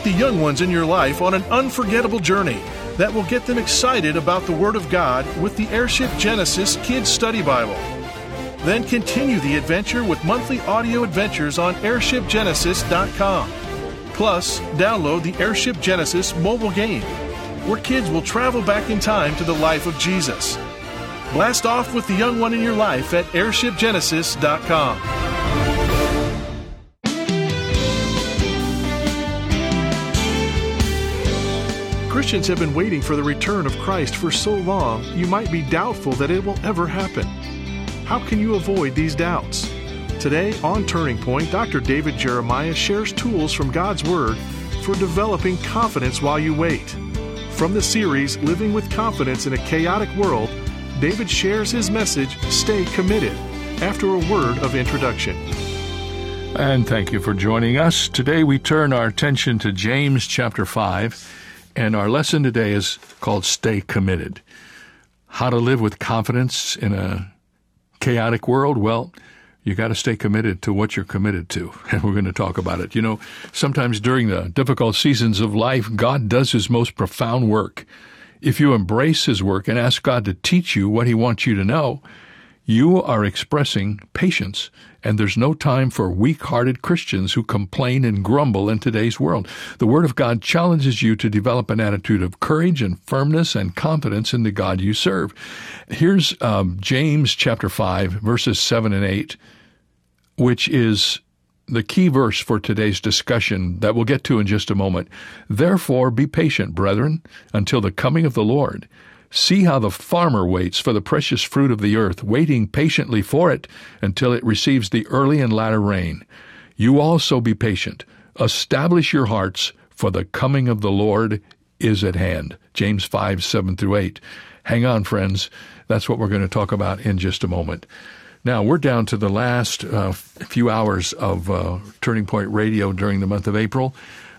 Take the young ones in your life on an unforgettable journey that will get them excited about the Word of God with the Airship Genesis Kids Study Bible. Then continue the adventure with monthly audio adventures on airshipgenesis.com. Plus, download the Airship Genesis mobile game, where kids will travel back in time to the life of Jesus. Blast off with the young one in your life at airshipgenesis.com. Christians have been waiting for the return of Christ for so long, you might be doubtful that it will ever happen. How can you avoid these doubts? Today on Turning Point, Dr. David Jeremiah shares tools from God's Word for developing confidence while you wait. From the series Living with Confidence in a Chaotic World, David shares his message, Stay Committed, after a word of introduction. And thank you for joining us. Today we turn our attention to James chapter 5, and our lesson today is called Stay Committed. How to live with confidence in a chaotic world? Well, you got to stay committed to what you're committed to. And we're going to talk about it. You know, sometimes during the difficult seasons of life, God does his most profound work. If you embrace his work and ask God to teach you what he wants you to know, you are expressing patience, and there's no time for weak hearted Christians who complain and grumble in today's world. The Word of God challenges you to develop an attitude of courage and firmness and confidence in the God you serve. Here's um, James chapter 5, verses 7 and 8, which is the key verse for today's discussion that we'll get to in just a moment. Therefore, be patient, brethren, until the coming of the Lord. See how the farmer waits for the precious fruit of the earth, waiting patiently for it until it receives the early and latter rain. You also be patient. Establish your hearts, for the coming of the Lord is at hand. James 5, 7 through 8. Hang on, friends. That's what we're going to talk about in just a moment. Now, we're down to the last uh, few hours of uh, Turning Point Radio during the month of April.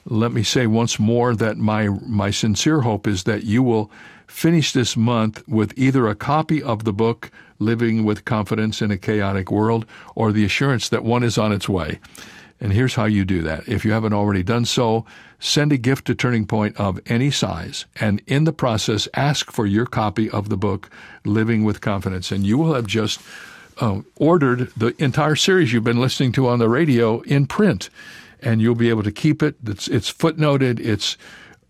Let me say once more that my, my sincere hope is that you will finish this month with either a copy of the book, Living with Confidence in a Chaotic World, or the assurance that one is on its way. And here's how you do that. If you haven't already done so, send a gift to Turning Point of any size, and in the process, ask for your copy of the book, Living with Confidence, and you will have just uh, ordered the entire series you've been listening to on the radio in print, and you'll be able to keep it. It's, it's footnoted. It's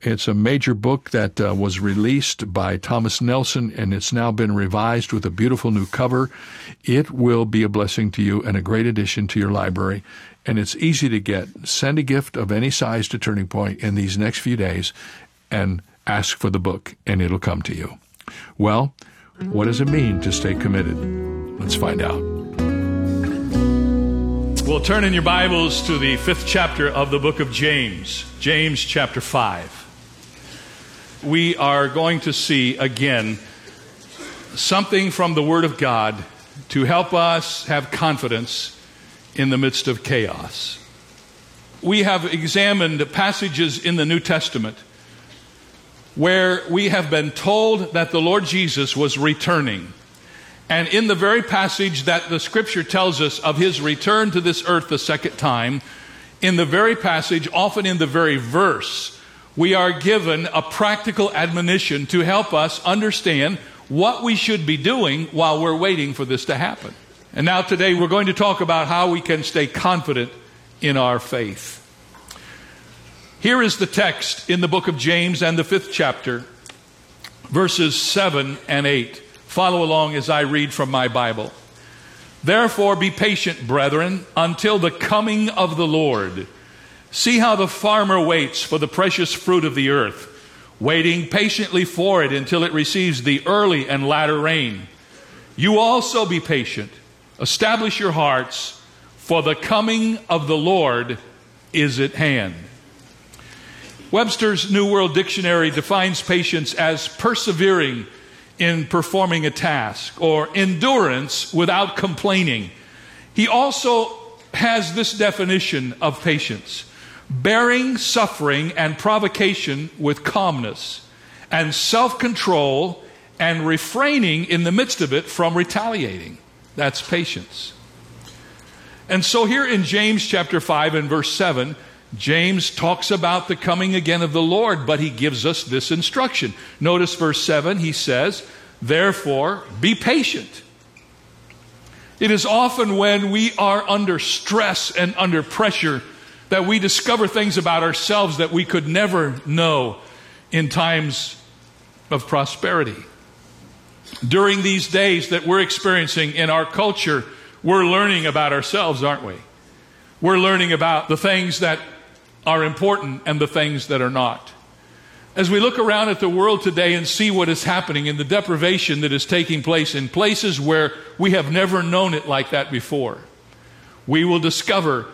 it's a major book that uh, was released by Thomas Nelson and it's now been revised with a beautiful new cover. It will be a blessing to you and a great addition to your library. And it's easy to get. Send a gift of any size to Turning Point in these next few days and ask for the book, and it'll come to you. Well, what does it mean to stay committed? Let's find out. We'll turn in your Bibles to the fifth chapter of the book of James, James chapter 5 we are going to see again something from the Word of God to help us have confidence in the midst of chaos. We have examined passages in the New Testament where we have been told that the Lord Jesus was returning. And in the very passage that the scripture tells us of his return to this earth the second time, in the very passage, often in the very verse, we are given a practical admonition to help us understand what we should be doing while we're waiting for this to happen. And now, today, we're going to talk about how we can stay confident in our faith. Here is the text in the book of James and the fifth chapter, verses 7 and 8. Follow along as I read from my Bible. Therefore, be patient, brethren, until the coming of the Lord. See how the farmer waits for the precious fruit of the earth, waiting patiently for it until it receives the early and latter rain. You also be patient. Establish your hearts, for the coming of the Lord is at hand. Webster's New World Dictionary defines patience as persevering in performing a task or endurance without complaining. He also has this definition of patience bearing suffering and provocation with calmness, and self control and refraining in the midst of it from retaliating. That's patience. And so here in James chapter 5 and verse 7, James talks about the coming again of the Lord, but he gives us this instruction. Notice verse 7, he says, Therefore, be patient. It is often when we are under stress and under pressure that we discover things about ourselves that we could never know in times of prosperity. During these days that we're experiencing in our culture, we're learning about ourselves, aren't we? We're learning about the things that are important and the things that are not. As we look around at the world today and see what is happening in the deprivation that is taking place in places where we have never known it like that before, we will discover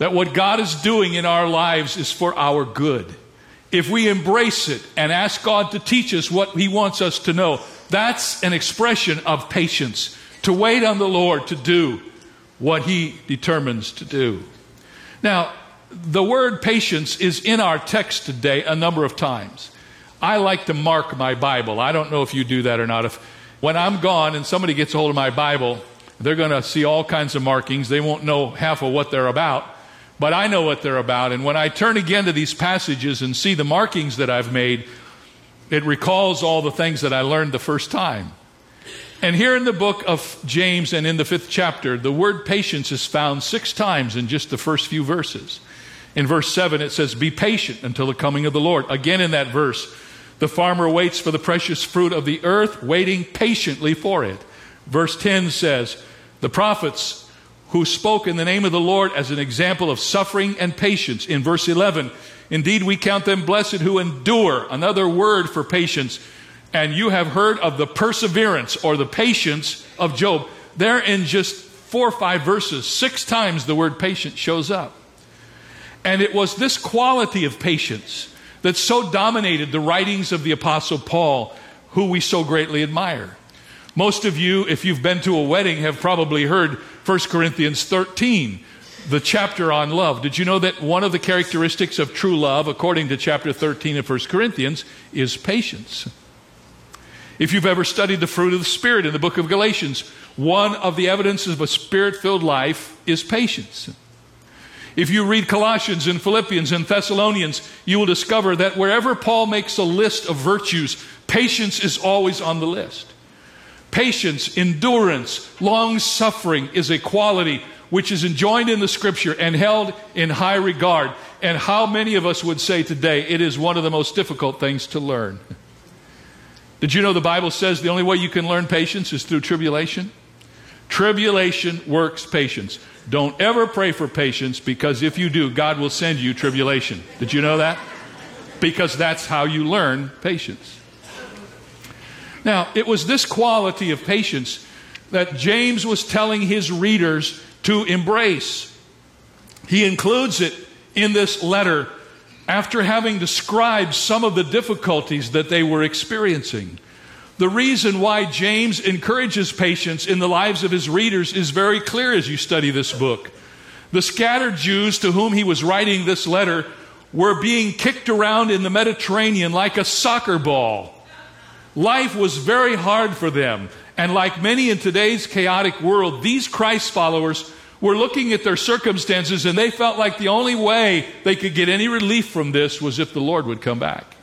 that what God is doing in our lives is for our good. If we embrace it and ask God to teach us what He wants us to know, that's an expression of patience. To wait on the Lord to do what He determines to do. Now, the word patience is in our text today a number of times. I like to mark my Bible. I don't know if you do that or not. If when I'm gone and somebody gets a hold of my Bible, they're going to see all kinds of markings. They won't know half of what they're about, but I know what they're about. And when I turn again to these passages and see the markings that I've made, it recalls all the things that I learned the first time. And here in the book of James and in the fifth chapter, the word patience is found six times in just the first few verses. In verse 7, it says, Be patient until the coming of the Lord. Again, in that verse, the farmer waits for the precious fruit of the earth, waiting patiently for it. Verse 10 says, The prophets who spoke in the name of the Lord as an example of suffering and patience. In verse 11, Indeed, we count them blessed who endure, another word for patience. And you have heard of the perseverance or the patience of Job. There, in just four or five verses, six times the word patient shows up. And it was this quality of patience that so dominated the writings of the Apostle Paul, who we so greatly admire. Most of you, if you've been to a wedding, have probably heard 1 Corinthians 13, the chapter on love. Did you know that one of the characteristics of true love, according to chapter 13 of 1 Corinthians, is patience? If you've ever studied the fruit of the Spirit in the book of Galatians, one of the evidences of a spirit filled life is patience. If you read Colossians and Philippians and Thessalonians, you will discover that wherever Paul makes a list of virtues, patience is always on the list. Patience, endurance, long suffering is a quality which is enjoined in the scripture and held in high regard. And how many of us would say today it is one of the most difficult things to learn? Did you know the Bible says the only way you can learn patience is through tribulation? Tribulation works patience. Don't ever pray for patience because if you do, God will send you tribulation. Did you know that? Because that's how you learn patience. Now, it was this quality of patience that James was telling his readers to embrace. He includes it in this letter after having described some of the difficulties that they were experiencing. The reason why James encourages patience in the lives of his readers is very clear as you study this book. The scattered Jews to whom he was writing this letter were being kicked around in the Mediterranean like a soccer ball. Life was very hard for them. And like many in today's chaotic world, these Christ followers were looking at their circumstances and they felt like the only way they could get any relief from this was if the Lord would come back.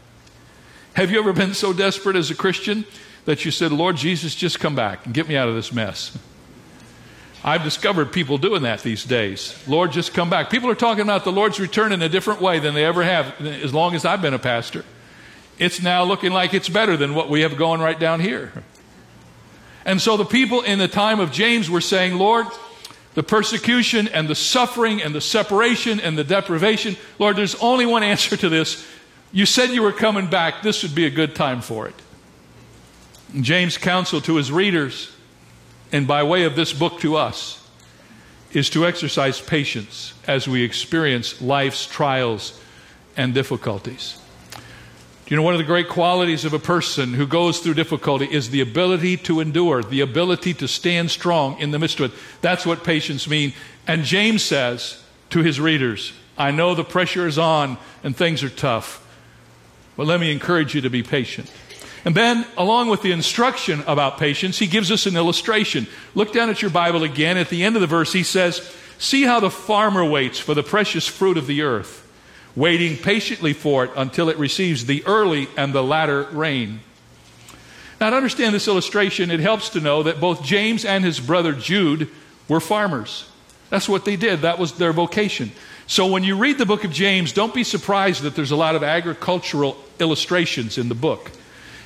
Have you ever been so desperate as a Christian that you said, Lord Jesus, just come back and get me out of this mess. I've discovered people doing that these days. Lord, just come back. People are talking about the Lord's return in a different way than they ever have as long as I've been a pastor. It's now looking like it's better than what we have going right down here. And so the people in the time of James were saying, Lord, the persecution and the suffering and the separation and the deprivation, Lord, there's only one answer to this. You said you were coming back. This would be a good time for it. James' counsel to his readers, and by way of this book to us, is to exercise patience as we experience life's trials and difficulties. You know, one of the great qualities of a person who goes through difficulty is the ability to endure, the ability to stand strong in the midst of it. That's what patience means. And James says to his readers, I know the pressure is on and things are tough, but let me encourage you to be patient. And then, along with the instruction about patience, he gives us an illustration. Look down at your Bible again. At the end of the verse, he says, See how the farmer waits for the precious fruit of the earth, waiting patiently for it until it receives the early and the latter rain. Now, to understand this illustration, it helps to know that both James and his brother Jude were farmers. That's what they did, that was their vocation. So, when you read the book of James, don't be surprised that there's a lot of agricultural illustrations in the book.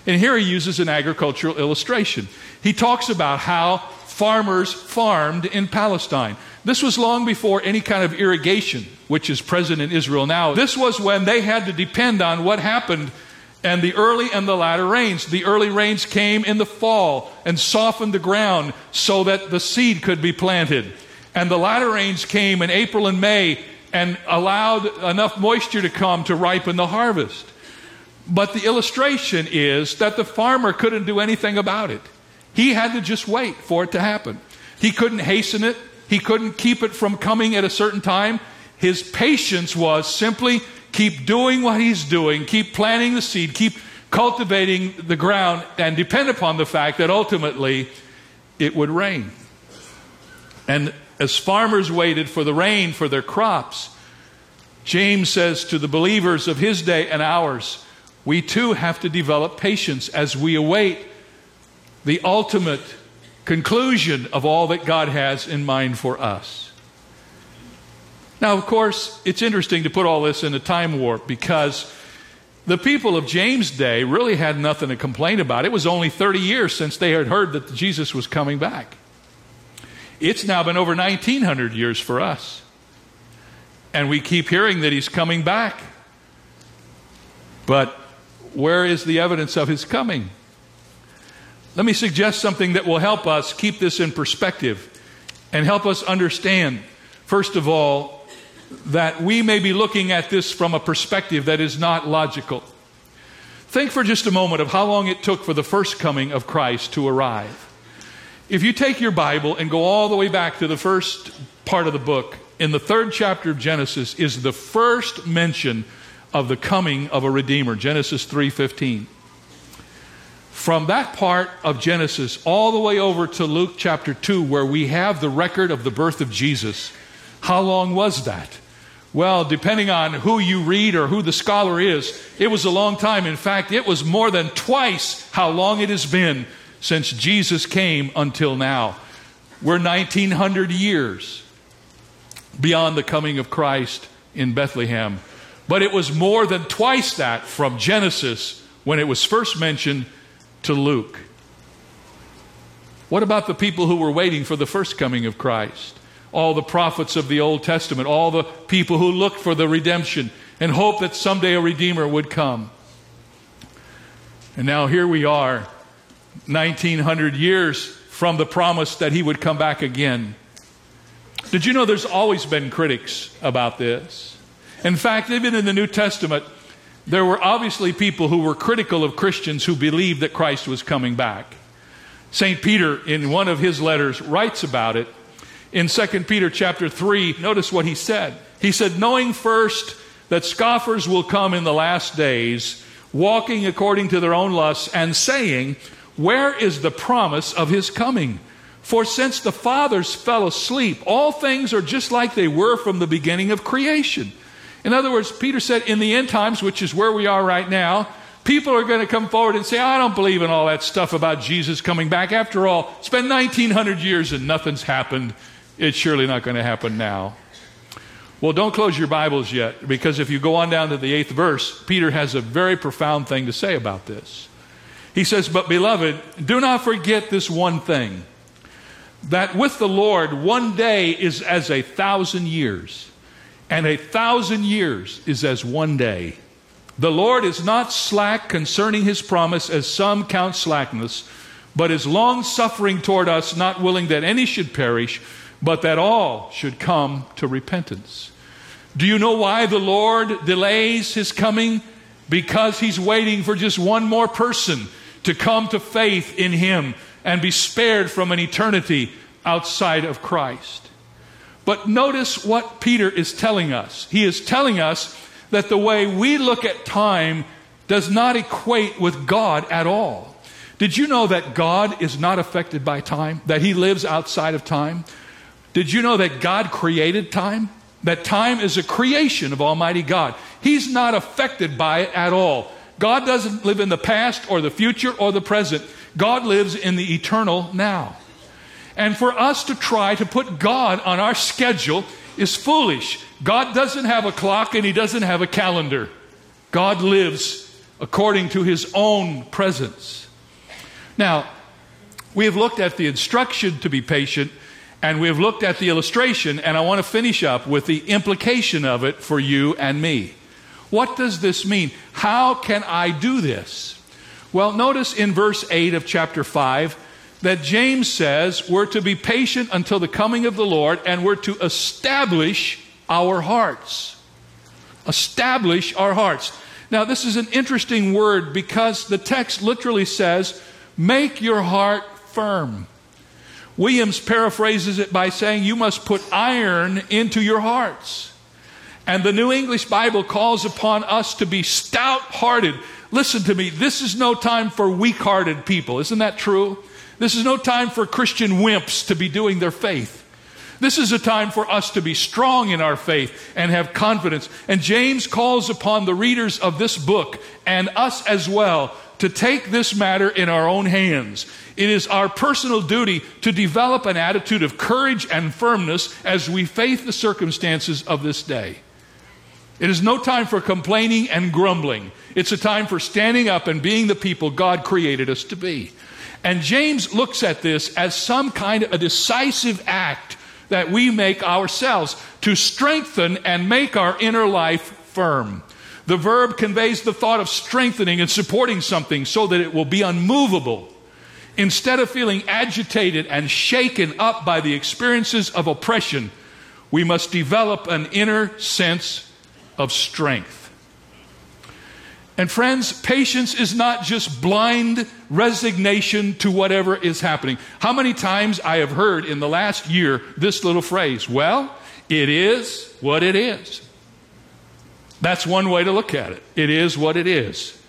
And here he uses an agricultural illustration. He talks about how farmers farmed in Palestine. This was long before any kind of irrigation, which is present in Israel now. This was when they had to depend on what happened and the early and the latter rains. The early rains came in the fall and softened the ground so that the seed could be planted. And the latter rains came in April and May and allowed enough moisture to come to ripen the harvest. But the illustration is that the farmer couldn't do anything about it. He had to just wait for it to happen. He couldn't hasten it, he couldn't keep it from coming at a certain time. His patience was simply keep doing what he's doing, keep planting the seed, keep cultivating the ground, and depend upon the fact that ultimately it would rain. And as farmers waited for the rain for their crops, James says to the believers of his day and ours, we too have to develop patience as we await the ultimate conclusion of all that God has in mind for us. Now, of course, it's interesting to put all this in a time warp because the people of James' day really had nothing to complain about. It was only 30 years since they had heard that Jesus was coming back. It's now been over 1900 years for us. And we keep hearing that he's coming back. But where is the evidence of his coming? Let me suggest something that will help us keep this in perspective and help us understand, first of all, that we may be looking at this from a perspective that is not logical. Think for just a moment of how long it took for the first coming of Christ to arrive. If you take your Bible and go all the way back to the first part of the book, in the third chapter of Genesis is the first mention of the coming of a redeemer, Genesis 3:15. From that part of Genesis all the way over to Luke chapter 2 where we have the record of the birth of Jesus. How long was that? Well, depending on who you read or who the scholar is, it was a long time. In fact, it was more than twice how long it has been since Jesus came until now. We're 1900 years beyond the coming of Christ in Bethlehem. But it was more than twice that from Genesis when it was first mentioned to Luke. What about the people who were waiting for the first coming of Christ? All the prophets of the Old Testament, all the people who looked for the redemption and hoped that someday a Redeemer would come. And now here we are, 1900 years from the promise that he would come back again. Did you know there's always been critics about this? In fact, even in the New Testament, there were obviously people who were critical of Christians who believed that Christ was coming back. St. Peter, in one of his letters, writes about it in 2 Peter chapter 3, notice what he said. He said, Knowing first that scoffers will come in the last days, walking according to their own lusts, and saying, Where is the promise of his coming? For since the fathers fell asleep, all things are just like they were from the beginning of creation. In other words, Peter said, in the end times, which is where we are right now, people are going to come forward and say, I don't believe in all that stuff about Jesus coming back. After all, it's been 1900 years and nothing's happened. It's surely not going to happen now. Well, don't close your Bibles yet, because if you go on down to the eighth verse, Peter has a very profound thing to say about this. He says, But beloved, do not forget this one thing that with the Lord, one day is as a thousand years, and a thousand years is as one day. The Lord is not slack concerning his promise, as some count slackness, but is long suffering toward us, not willing that any should perish but that all should come to repentance. Do you know why the Lord delays his coming? Because he's waiting for just one more person to come to faith in him and be spared from an eternity outside of Christ. But notice what Peter is telling us. He is telling us that the way we look at time does not equate with God at all. Did you know that God is not affected by time? That he lives outside of time? Did you know that God created time? That time is a creation of Almighty God. He's not affected by it at all. God doesn't live in the past or the future or the present. God lives in the eternal now. And for us to try to put God on our schedule is foolish. God doesn't have a clock and He doesn't have a calendar. God lives according to His own presence. Now, we have looked at the instruction to be patient and we have looked at the illustration, and I want to finish up with the implication of it for you and me. What does this mean? How can I do this? Well, notice in verse 8 of chapter 5 that James says we're to be patient until the coming of the Lord and we're to establish our hearts. Establish our hearts. Now, this is an interesting word because the text literally says, make your heart firm. Williams paraphrases it by saying, You must put iron into your hearts. And the New English Bible calls upon us to be stout hearted. Listen to me, this is no time for weak hearted people. Isn't that true? This is no time for Christian wimps to be doing their faith. This is a time for us to be strong in our faith and have confidence. And James calls upon the readers of this book and us as well to take this matter in our own hands. It is our personal duty to develop an attitude of courage and firmness as we face the circumstances of this day. It is no time for complaining and grumbling. It's a time for standing up and being the people God created us to be. And James looks at this as some kind of a decisive act that we make ourselves to strengthen and make our inner life firm. The verb conveys the thought of strengthening and supporting something so that it will be unmovable. Instead of feeling agitated and shaken up by the experiences of oppression, we must develop an inner sense of strength. And friends, patience is not just blind resignation to whatever is happening. How many times I have heard in the last year this little phrase, well, it is what it is. That's one way to look at it. It is what it is.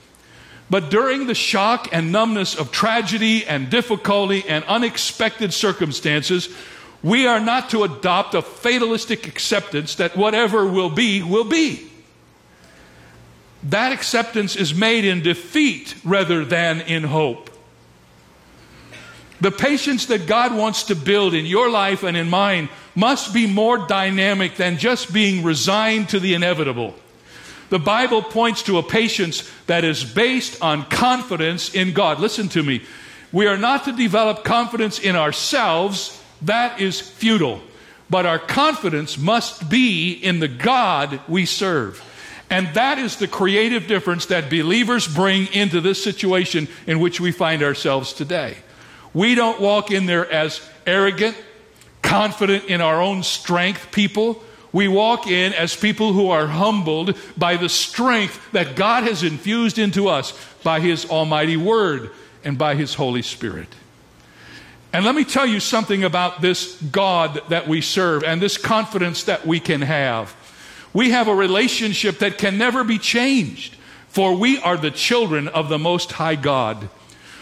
But during the shock and numbness of tragedy and difficulty and unexpected circumstances, we are not to adopt a fatalistic acceptance that whatever will be, will be. That acceptance is made in defeat rather than in hope. The patience that God wants to build in your life and in mine must be more dynamic than just being resigned to the inevitable. The Bible points to a patience that is based on confidence in God. Listen to me. We are not to develop confidence in ourselves, that is futile. But our confidence must be in the God we serve. And that is the creative difference that believers bring into this situation in which we find ourselves today. We don't walk in there as arrogant, confident in our own strength people. We walk in as people who are humbled by the strength that God has infused into us by His Almighty Word and by His Holy Spirit. And let me tell you something about this God that we serve and this confidence that we can have. We have a relationship that can never be changed, for we are the children of the Most High God.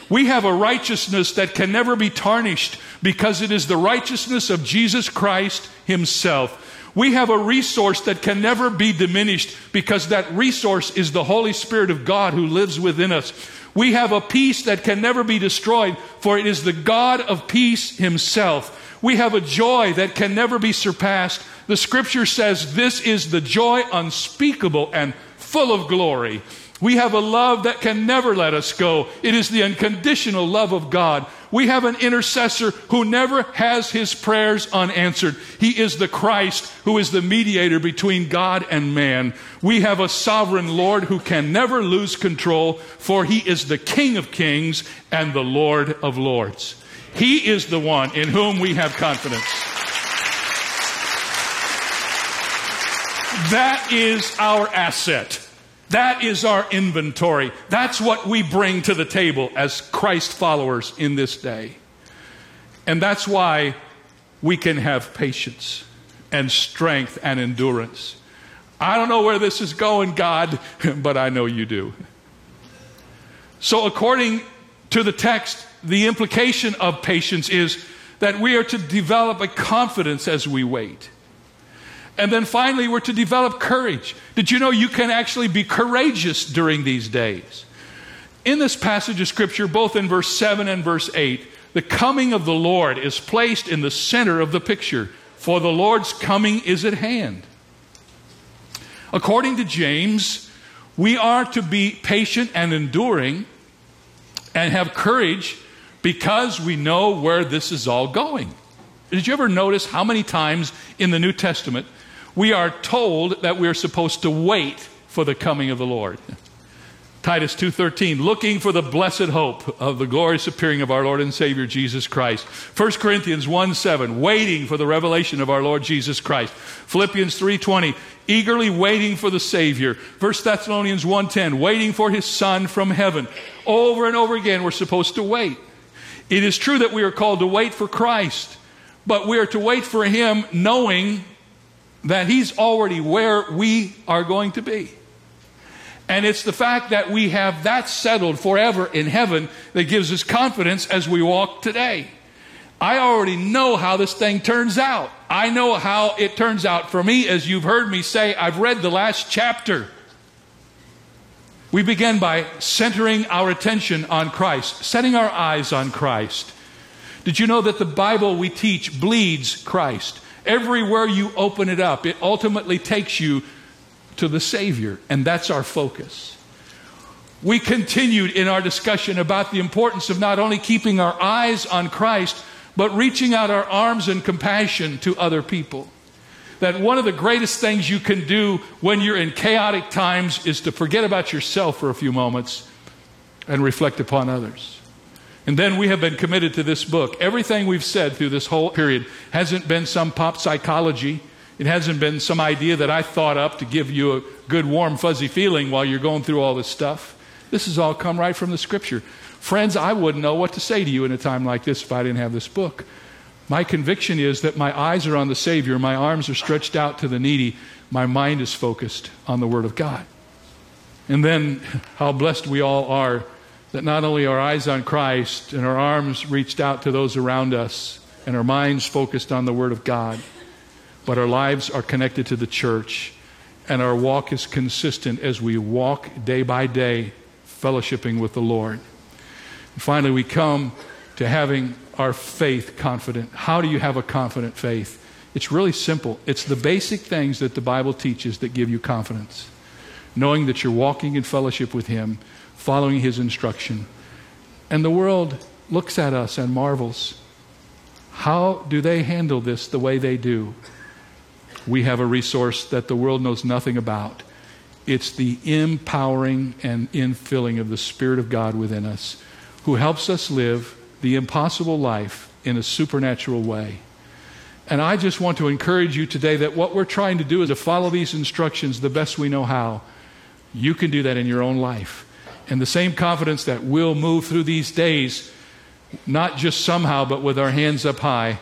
We have a righteousness that can never be tarnished because it is the righteousness of Jesus Christ Himself. We have a resource that can never be diminished because that resource is the Holy Spirit of God who lives within us. We have a peace that can never be destroyed, for it is the God of peace Himself. We have a joy that can never be surpassed. The scripture says this is the joy unspeakable and full of glory. We have a love that can never let us go. It is the unconditional love of God. We have an intercessor who never has his prayers unanswered. He is the Christ who is the mediator between God and man. We have a sovereign Lord who can never lose control, for he is the King of kings and the Lord of lords. He is the one in whom we have confidence. That is our asset. That is our inventory. That's what we bring to the table as Christ followers in this day. And that's why we can have patience and strength and endurance. I don't know where this is going, God, but I know you do. So, according to the text, the implication of patience is that we are to develop a confidence as we wait. And then finally, we're to develop courage. Did you know you can actually be courageous during these days? In this passage of Scripture, both in verse 7 and verse 8, the coming of the Lord is placed in the center of the picture, for the Lord's coming is at hand. According to James, we are to be patient and enduring and have courage because we know where this is all going. Did you ever notice how many times in the New Testament we are told that we're supposed to wait for the coming of the Lord? Titus 2:13 looking for the blessed hope of the glorious appearing of our Lord and Savior Jesus Christ. 1 Corinthians 1:7 waiting for the revelation of our Lord Jesus Christ. Philippians 3:20 eagerly waiting for the Savior. 1 Thessalonians 1:10 waiting for his son from heaven. Over and over again we're supposed to wait. It is true that we are called to wait for Christ, but we are to wait for him knowing that he's already where we are going to be. And it's the fact that we have that settled forever in heaven that gives us confidence as we walk today. I already know how this thing turns out. I know how it turns out for me, as you've heard me say, I've read the last chapter. We begin by centering our attention on Christ, setting our eyes on Christ. Did you know that the Bible we teach bleeds Christ? Everywhere you open it up, it ultimately takes you to the Savior, and that's our focus. We continued in our discussion about the importance of not only keeping our eyes on Christ, but reaching out our arms in compassion to other people. That one of the greatest things you can do when you're in chaotic times is to forget about yourself for a few moments and reflect upon others. And then we have been committed to this book. Everything we've said through this whole period hasn't been some pop psychology it hasn't been some idea that I thought up to give you a good, warm, fuzzy feeling while you're going through all this stuff. This has all come right from the scripture. Friends, I wouldn't know what to say to you in a time like this if I didn't have this book. My conviction is that my eyes are on the Savior, my arms are stretched out to the needy, my mind is focused on the Word of God. And then how blessed we all are that not only our eyes on Christ and our arms reached out to those around us and our minds focused on the Word of God but our lives are connected to the church, and our walk is consistent as we walk day by day, fellowshipping with the Lord. And finally, we come to having our faith confident. How do you have a confident faith? It's really simple. It's the basic things that the Bible teaches that give you confidence. Knowing that you're walking in fellowship with Him, following His instruction. And the world looks at us and marvels. How do they handle this the way they do? we have a resource that the world knows nothing about. It's the empowering and infilling of the Spirit of God within us, who helps us live the impossible life in a supernatural way. And I just want to encourage you today that what we're trying to do is to follow these instructions the best we know how. You can do that in your own life. And the same confidence that we'll move through these days, not just somehow, but with our hands up high,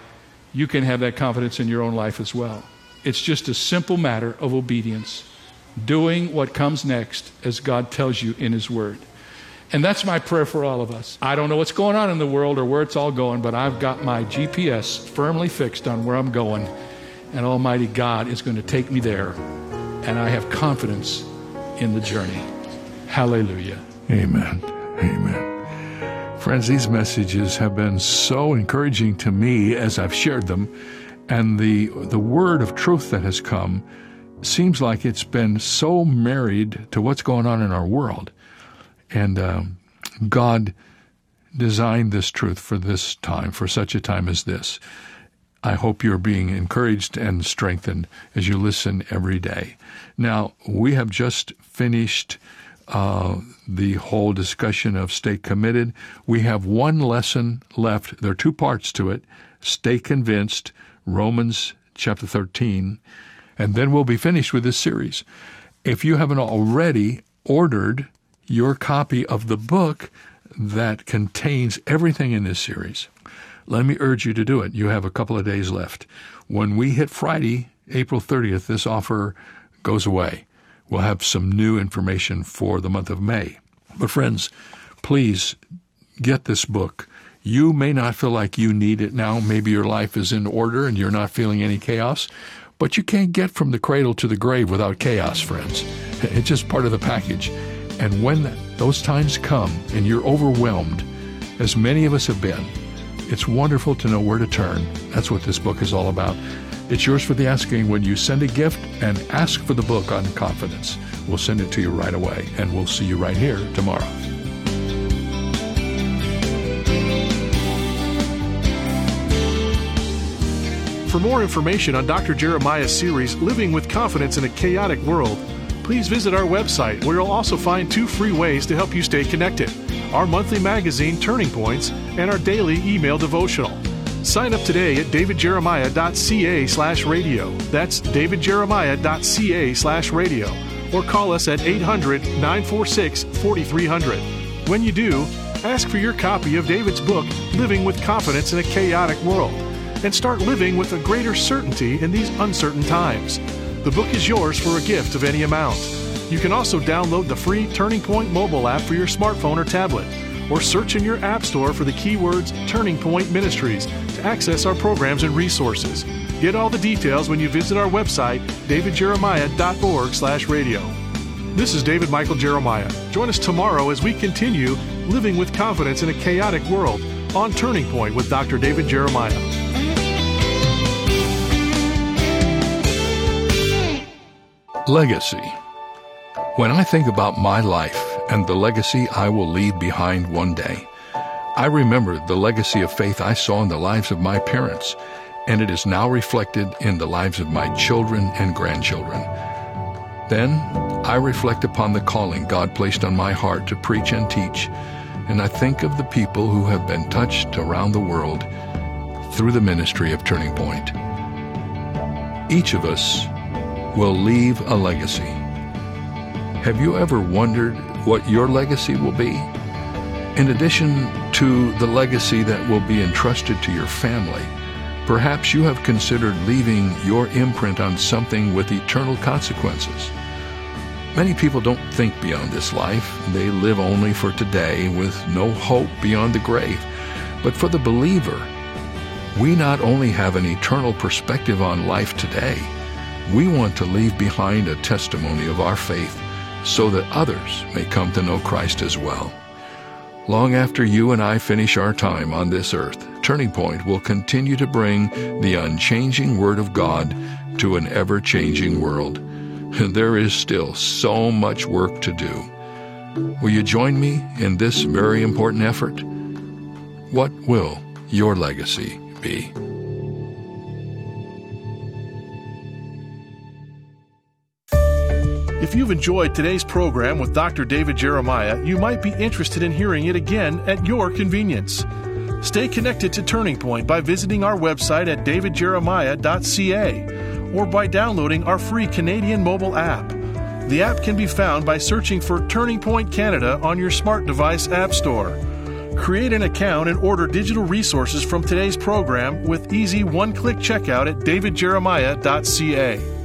you can have that confidence in your own life as well. It's just a simple matter of obedience, doing what comes next as God tells you in His Word. And that's my prayer for all of us. I don't know what's going on in the world or where it's all going, but I've got my GPS firmly fixed on where I'm going, and Almighty God is going to take me there. And I have confidence in the journey. Hallelujah. Amen. Amen. Friends, these messages have been so encouraging to me as I've shared them. And the, the word of truth that has come seems like it's been so married to what's going on in our world. And um, God designed this truth for this time, for such a time as this. I hope you're being encouraged and strengthened as you listen every day. Now, we have just finished uh, the whole discussion of stay committed. We have one lesson left. There are two parts to it. Stay convinced Romans chapter 13, and then we'll be finished with this series. If you haven't already ordered your copy of the book that contains everything in this series, let me urge you to do it. You have a couple of days left. When we hit Friday, April 30th, this offer goes away. We'll have some new information for the month of May. But, friends, please get this book You may not feel like you need it now. Maybe your life is in order and you're not feeling any chaos. But you can't get from the cradle to the grave without chaos, friends. It's just part of the package. And when those times come and you're overwhelmed, as many of us have been, it's wonderful to know where to turn. That's what this book is all about. It's yours for the asking when you send a gift and ask for the book on confidence. We'll send it to you right away, and we'll see you right here tomorrow. For more information on Dr. Jeremiah's series, Living with Confidence in a Chaotic World, please visit our website where you'll also find two free ways to help you stay connected our monthly magazine, Turning Points, and our daily email devotional. Sign up today at davidjeremiah.ca slash radio. That's davidjeremiah.ca slash radio. Or call us at 800 946 4300. When you do, ask for your copy of David's book, Living with Confidence in a Chaotic World, and start living with a greater certainty in these uncertain times. The book is yours for a gift of any amount. You can also download the free Turning Point mobile app for your smartphone or tablet, or search in your app store for the keywords Turning Point Ministries to access our programs and resources. Get all the details when you visit our website, davidjeremiah.org/radio. This is David Michael Jeremiah. Join us tomorrow as we continue living with confidence in a chaotic world on Turning Point with Dr. David Jeremiah. Legacy. When I think about my life and the legacy I will leave behind one day, I remember the legacy of faith I saw in the lives of my parents, and it is now reflected in the lives of my children and grandchildren. Then I reflect upon the calling God placed on my heart to preach and teach, and I think of the people who have been touched around the world through the ministry of Turning Point. Each of us will leave a legacy. Have you ever wondered what your legacy will be? In addition to the legacy that will be entrusted to your family, perhaps you have considered leaving your imprint on something with eternal consequences. Many people don't think beyond this life. They live only for today with no hope beyond the grave. But for the believer, we not only have an eternal perspective on life today, we want to leave behind a testimony of our faith so that others may come to know Christ as well. Long after you and I finish our time on this earth, Turning Point will continue to bring the unchanging Word of God to an ever changing world. And there is still so much work to do. Will you join me in this very important effort? What will your legacy be? If you've enjoyed today's program with Dr. David Jeremiah, you might be interested in hearing it again at your convenience. Stay connected to Turning Point by visiting our website at davidjeremiah.ca or by downloading our free Canadian mobile app. The app can be found by searching for Turning Point Canada on your smart device app store. Create an account and order digital resources from today's program with easy one click checkout at davidjeremiah.ca.